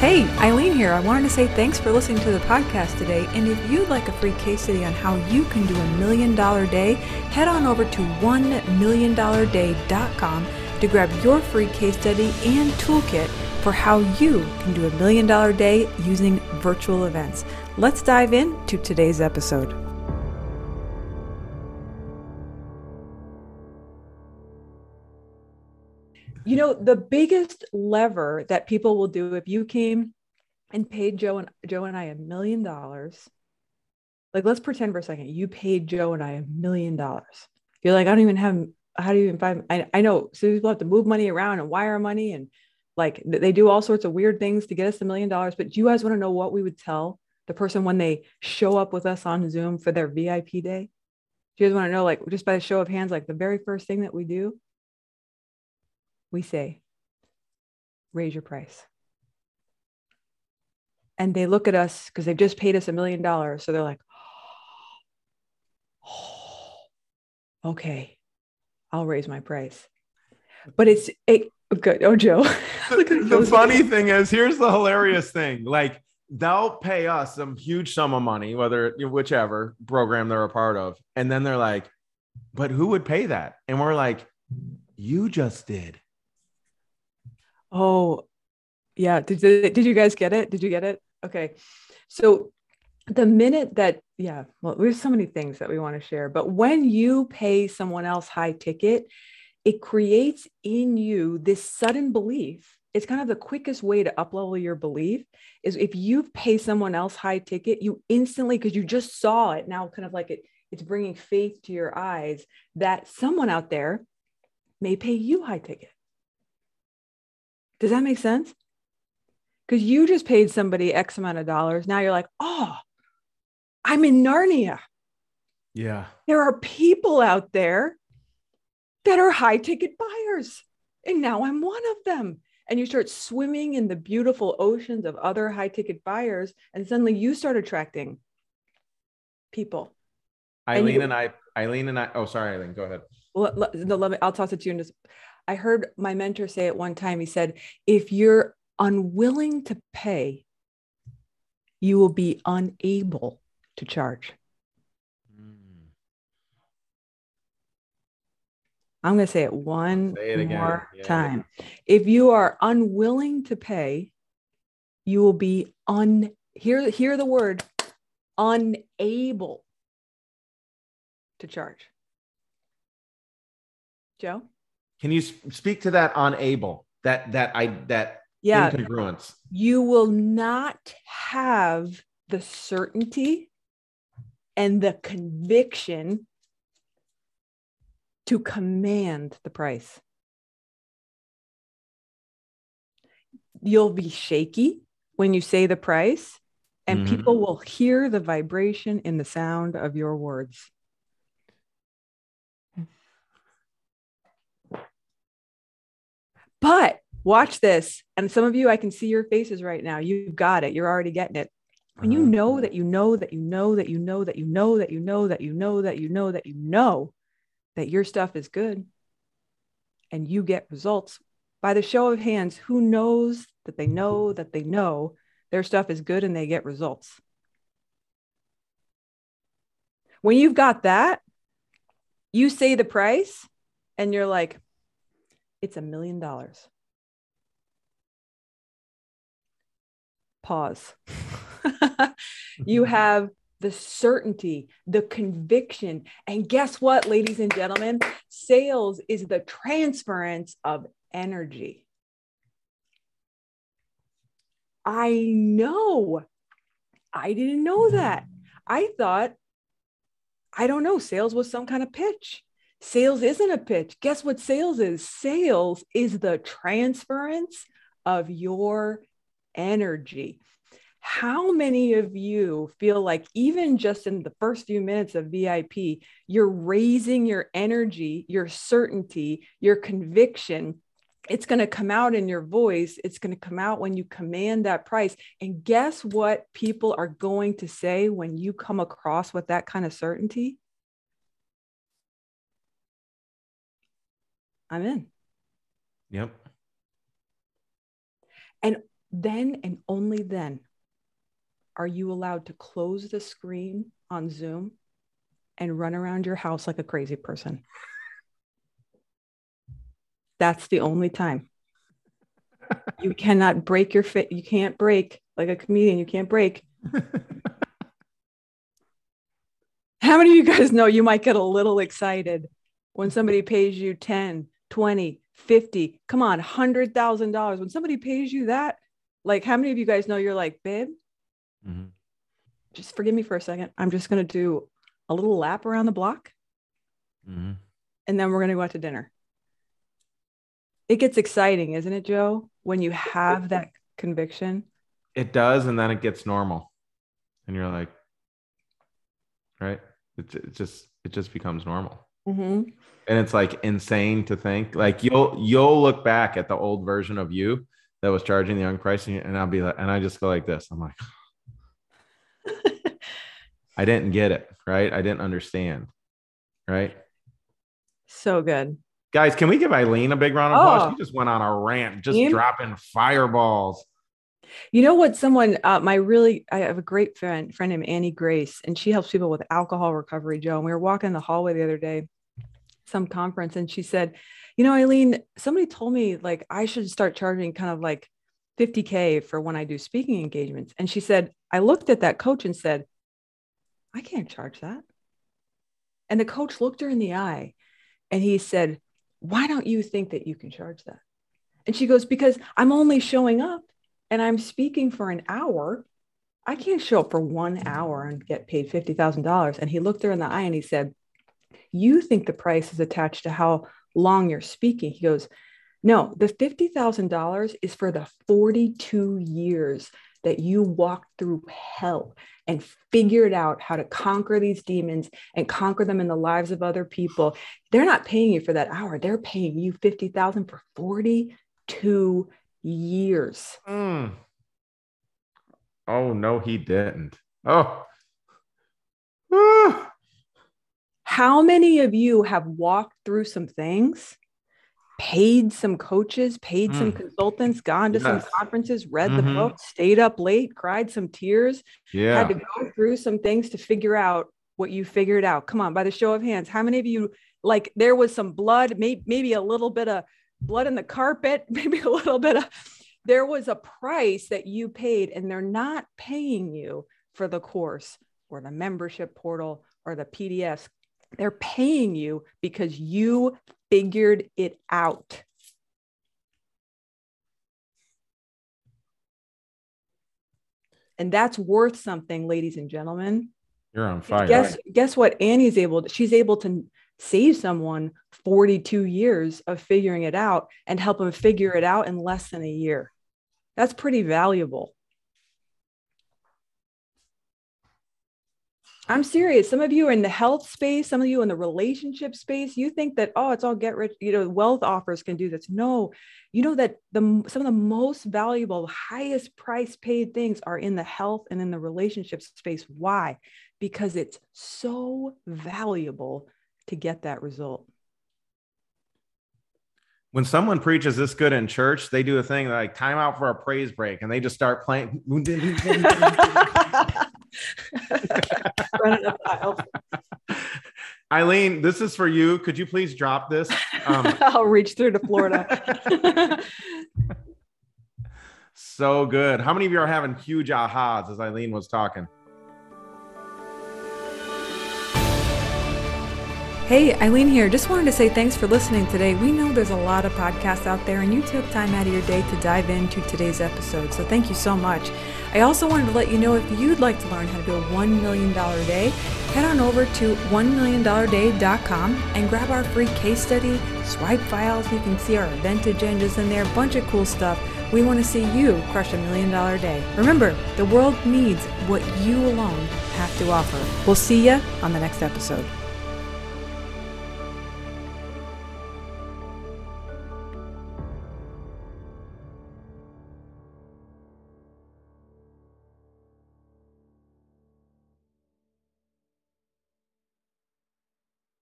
Hey, Eileen here. I wanted to say thanks for listening to the podcast today. And if you'd like a free case study on how you can do a million dollar day, head on over to onemilliondollarday.com to grab your free case study and toolkit for how you can do a million dollar day using virtual events. Let's dive into today's episode. You know, the biggest lever that people will do if you came and paid Joe and Joe and I a million dollars, like let's pretend for a second you paid Joe and I a million dollars. You're like, I don't even have how do you even find I, I know so people have to move money around and wire money and like they do all sorts of weird things to get us a million dollars. But do you guys want to know what we would tell the person when they show up with us on Zoom for their VIP day? Do you guys want to know, like, just by the show of hands, like the very first thing that we do? We say, raise your price. And they look at us because they've just paid us a million dollars. So they're like, oh, okay, I'll raise my price. But it's it, good. Oh, Joe. the, the funny thing is, here's the hilarious thing. Like, they'll pay us some huge sum of money, whether whichever program they're a part of. And then they're like, but who would pay that? And we're like, you just did. Oh, yeah. Did, did, did you guys get it? Did you get it? Okay. So the minute that, yeah, well, there's so many things that we want to share, but when you pay someone else high ticket, it creates in you this sudden belief. It's kind of the quickest way to uplevel your belief is if you pay someone else high ticket, you instantly, because you just saw it now, kind of like it, it's bringing faith to your eyes that someone out there may pay you high ticket. Does that make sense? Because you just paid somebody X amount of dollars. Now you're like, oh, I'm in Narnia. Yeah. There are people out there that are high ticket buyers. And now I'm one of them. And you start swimming in the beautiful oceans of other high ticket buyers. And suddenly you start attracting people. Eileen and, you, and I, Eileen and I, oh, sorry, Eileen, go ahead. Well, let, let me, I'll toss it to you in just I heard my mentor say at one time, he said, if you're unwilling to pay, you will be unable to charge. Mm. I'm going to say it one say it more yeah. time. If you are unwilling to pay, you will be un hear hear the word unable to charge. Joe? Can you speak to that unable that that I that yeah incongruence? You will not have the certainty and the conviction to command the price. You'll be shaky when you say the price, and mm-hmm. people will hear the vibration in the sound of your words. But watch this. And some of you, I can see your faces right now. You've got it. You're already getting it. When you uh-huh. know that you know that you know that you know that you know that you know that you know that you know that you know that your stuff is good and you get results by the show of hands, who knows that they know that they know their stuff is good and they get results? When you've got that, you say the price and you're like, it's a million dollars. Pause. you have the certainty, the conviction. And guess what, ladies and gentlemen? Sales is the transference of energy. I know. I didn't know that. Mm. I thought, I don't know, sales was some kind of pitch. Sales isn't a pitch. Guess what sales is? Sales is the transference of your energy. How many of you feel like, even just in the first few minutes of VIP, you're raising your energy, your certainty, your conviction? It's going to come out in your voice. It's going to come out when you command that price. And guess what people are going to say when you come across with that kind of certainty? I'm in. Yep. And then and only then are you allowed to close the screen on Zoom and run around your house like a crazy person. That's the only time. you cannot break your fit. You can't break like a comedian. You can't break. How many of you guys know you might get a little excited when somebody pays you 10, 20, 50, come on, $100,000. When somebody pays you that, like how many of you guys know you're like, babe, mm-hmm. just forgive me for a second. I'm just going to do a little lap around the block. Mm-hmm. And then we're going to go out to dinner. It gets exciting, isn't it, Joe? When you have that conviction. It does. And then it gets normal. And you're like, right? It, it just, it just becomes normal. Mm-hmm. And it's like insane to think like you'll, you'll look back at the old version of you that was charging the young price and I'll be like, and I just go like this. I'm like, I didn't get it, right? I didn't understand, right? So good. Guys, can we give Eileen a big round of applause? Oh. She just went on a rant, just dropping fireballs. You know what? Someone, uh, my really, I have a great friend, friend named Annie Grace, and she helps people with alcohol recovery, Joe. And we were walking in the hallway the other day, some conference, and she said, You know, Eileen, somebody told me like I should start charging kind of like 50K for when I do speaking engagements. And she said, I looked at that coach and said, I can't charge that. And the coach looked her in the eye and he said, Why don't you think that you can charge that? And she goes, Because I'm only showing up and I'm speaking for an hour. I can't show up for one hour and get paid $50,000. And he looked her in the eye and he said, You think the price is attached to how long you're speaking. He goes, No, the $50,000 is for the 42 years that you walked through hell and figured out how to conquer these demons and conquer them in the lives of other people. They're not paying you for that hour. They're paying you 50,000 for 42 years. Mm. Oh no, he didn't. Oh. How many of you have walked through some things paid some coaches, paid mm. some consultants, gone to yes. some conferences, read mm-hmm. the book, stayed up late, cried some tears, yeah. had to go through some things to figure out what you figured out. Come on, by the show of hands, how many of you like there was some blood, maybe maybe a little bit of blood in the carpet, maybe a little bit of there was a price that you paid and they're not paying you for the course or the membership portal or the PDFs. They're paying you because you figured it out. And that's worth something, ladies and gentlemen. You're on fire. Guess, guess what Annie's able to, she's able to save someone 42 years of figuring it out and help them figure it out in less than a year. That's pretty valuable. I'm serious. Some of you are in the health space, some of you in the relationship space. You think that, oh, it's all get rich, you know, wealth offers can do this. No, you know that the some of the most valuable, highest price paid things are in the health and in the relationship space. Why? Because it's so valuable to get that result. When someone preaches this good in church, they do a thing like time out for a praise break and they just start playing. Eileen, this is for you. Could you please drop this? Um, I'll reach through to Florida. so good. How many of you are having huge ahas as Eileen was talking? Hey, Eileen here. Just wanted to say thanks for listening today. We know there's a lot of podcasts out there, and you took time out of your day to dive into today's episode. So thank you so much. I also wanted to let you know if you'd like to learn how to do a $1 million day, head on over to $1millionday.com and grab our free case study, swipe files. You can see our event agendas in there, a bunch of cool stuff. We want to see you crush a million dollar day. Remember, the world needs what you alone have to offer. We'll see you on the next episode.